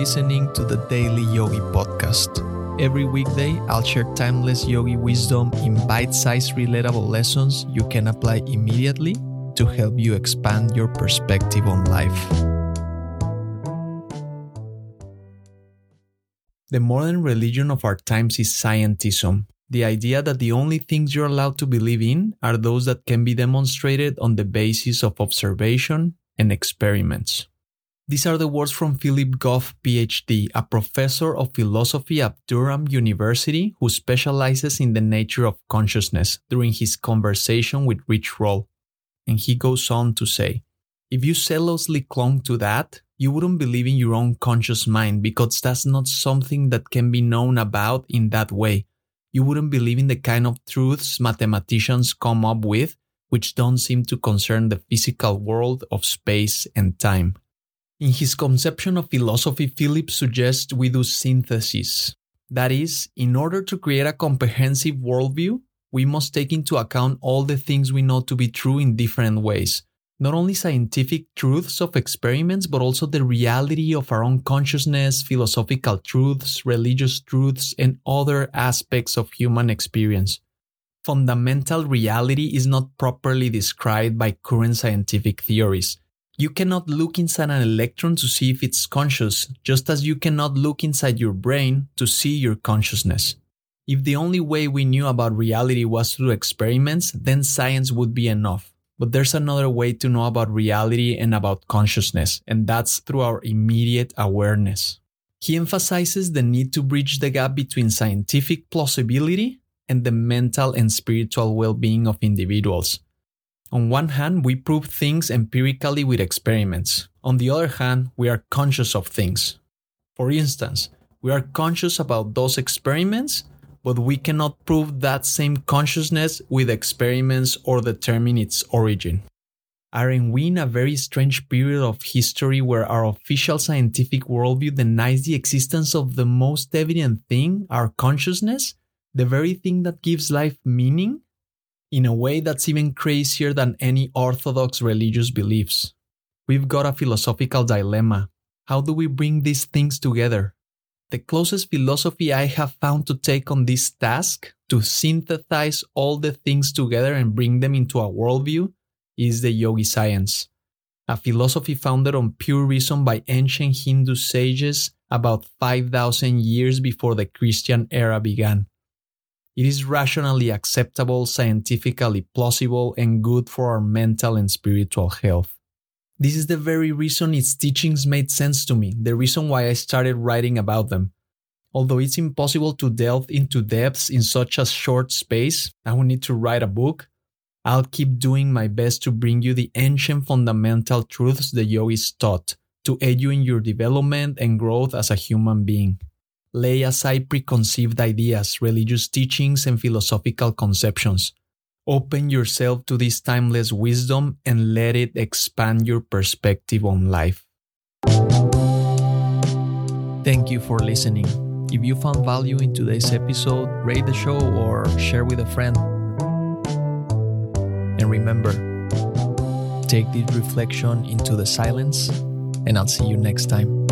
listening to the Daily Yogi Podcast. Every weekday, I'll share timeless yogi wisdom in bite sized, relatable lessons you can apply immediately to help you expand your perspective on life. The modern religion of our times is scientism, the idea that the only things you're allowed to believe in are those that can be demonstrated on the basis of observation and experiments. These are the words from Philip Goff, PhD, a professor of philosophy at Durham University who specializes in the nature of consciousness during his conversation with Rich Roll. And he goes on to say, if you zealously clung to that, you wouldn't believe in your own conscious mind because that's not something that can be known about in that way. You wouldn't believe in the kind of truths mathematicians come up with, which don't seem to concern the physical world of space and time. In his conception of philosophy, Philip suggests we do synthesis. That is, in order to create a comprehensive worldview, we must take into account all the things we know to be true in different ways. Not only scientific truths of experiments, but also the reality of our own consciousness, philosophical truths, religious truths, and other aspects of human experience. Fundamental reality is not properly described by current scientific theories. You cannot look inside an electron to see if it's conscious, just as you cannot look inside your brain to see your consciousness. If the only way we knew about reality was through experiments, then science would be enough. But there's another way to know about reality and about consciousness, and that's through our immediate awareness. He emphasizes the need to bridge the gap between scientific plausibility and the mental and spiritual well being of individuals. On one hand, we prove things empirically with experiments. On the other hand, we are conscious of things. For instance, we are conscious about those experiments, but we cannot prove that same consciousness with experiments or determine its origin. Aren't we in a very strange period of history where our official scientific worldview denies the existence of the most evident thing, our consciousness, the very thing that gives life meaning? In a way that's even crazier than any orthodox religious beliefs. We've got a philosophical dilemma. How do we bring these things together? The closest philosophy I have found to take on this task, to synthesize all the things together and bring them into a worldview, is the Yogi Science, a philosophy founded on pure reason by ancient Hindu sages about 5,000 years before the Christian era began. It is rationally acceptable, scientifically plausible, and good for our mental and spiritual health. This is the very reason its teachings made sense to me, the reason why I started writing about them. Although it's impossible to delve into depths in such a short space, I will need to write a book. I'll keep doing my best to bring you the ancient fundamental truths the yogis taught to aid you in your development and growth as a human being. Lay aside preconceived ideas, religious teachings, and philosophical conceptions. Open yourself to this timeless wisdom and let it expand your perspective on life. Thank you for listening. If you found value in today's episode, rate the show or share with a friend. And remember, take this reflection into the silence, and I'll see you next time.